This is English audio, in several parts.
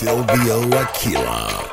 Silvio Aquila.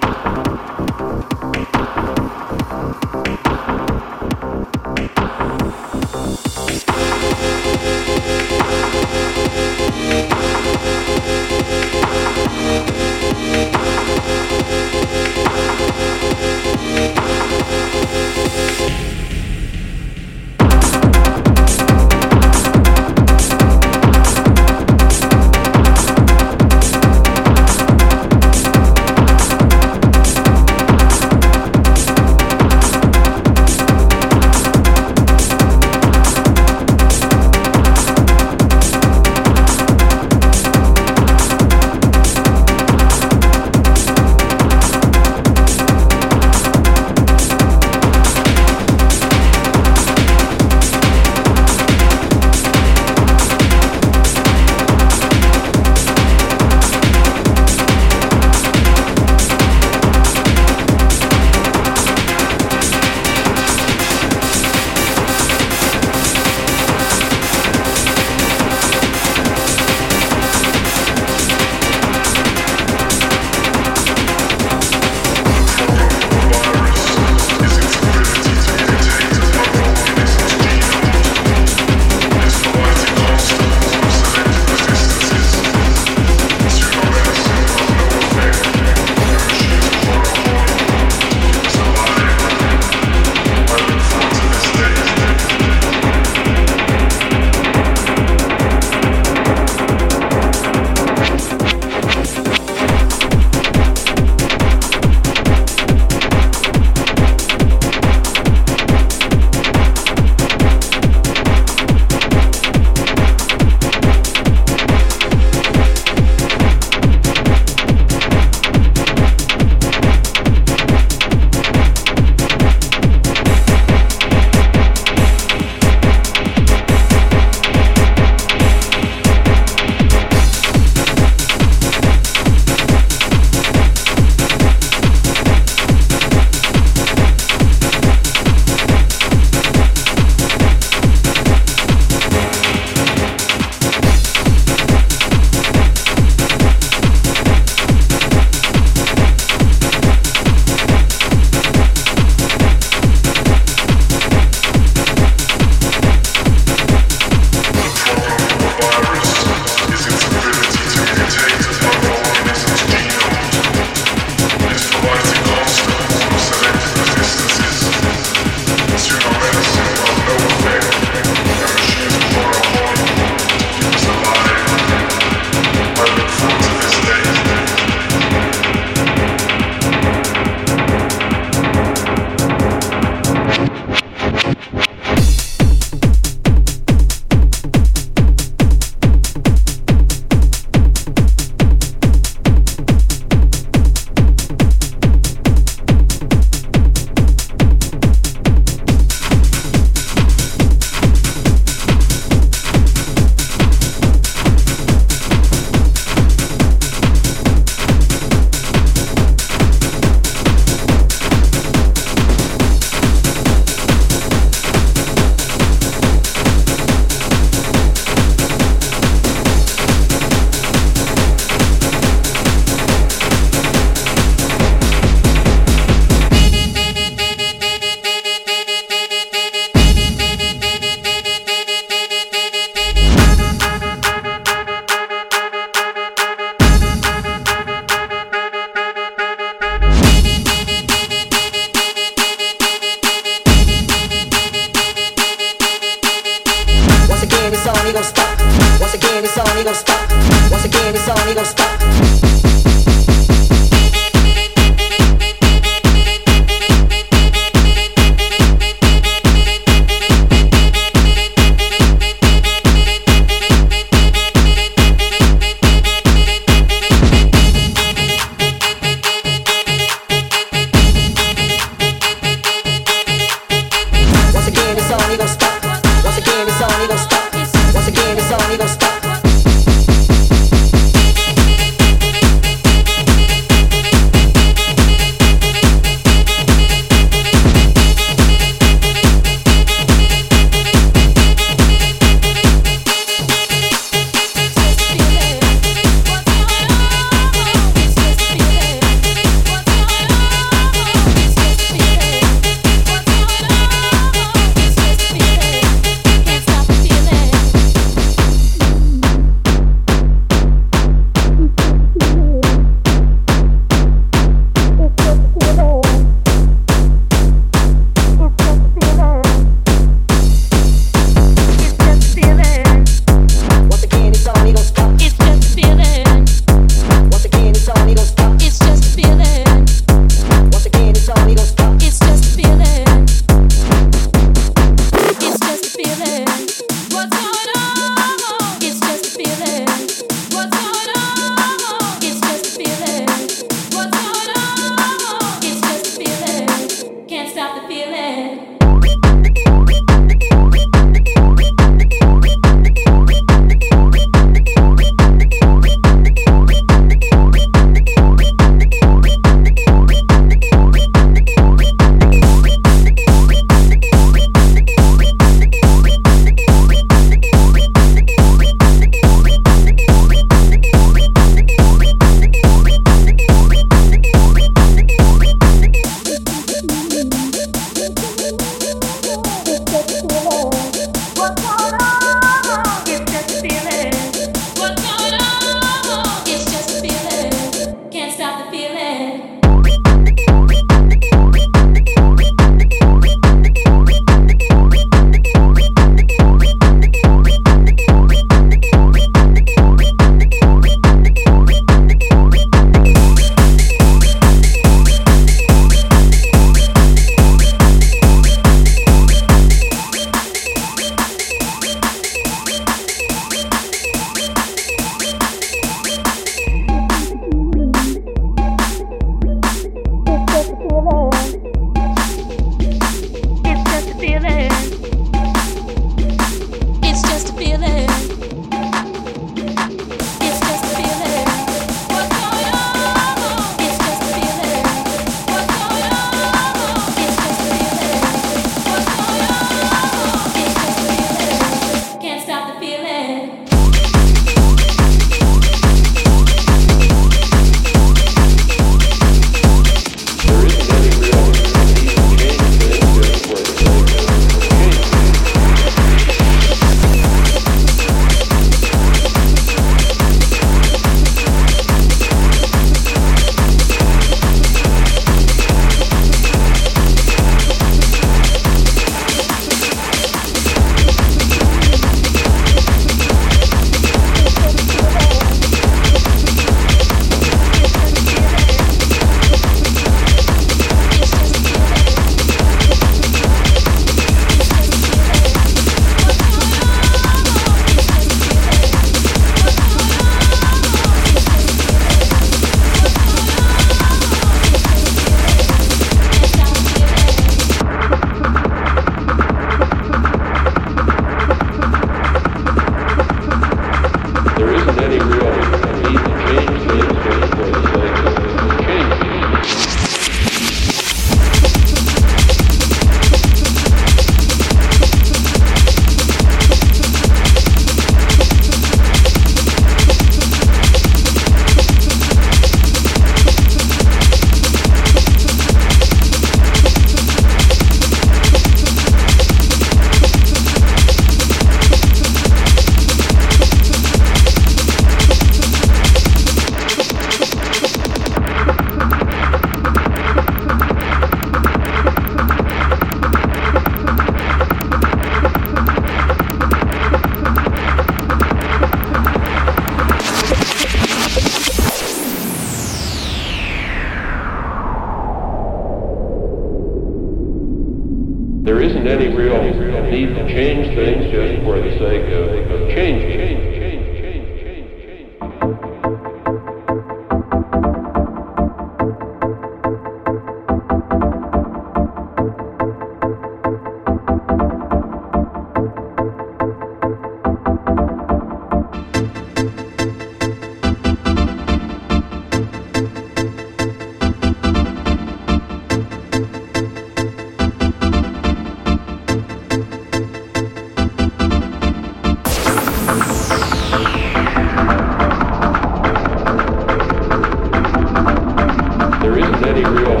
Any real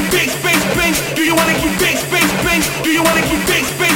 keep big space, space? Do you wanna keep big space, space? Do you wanna keep big space?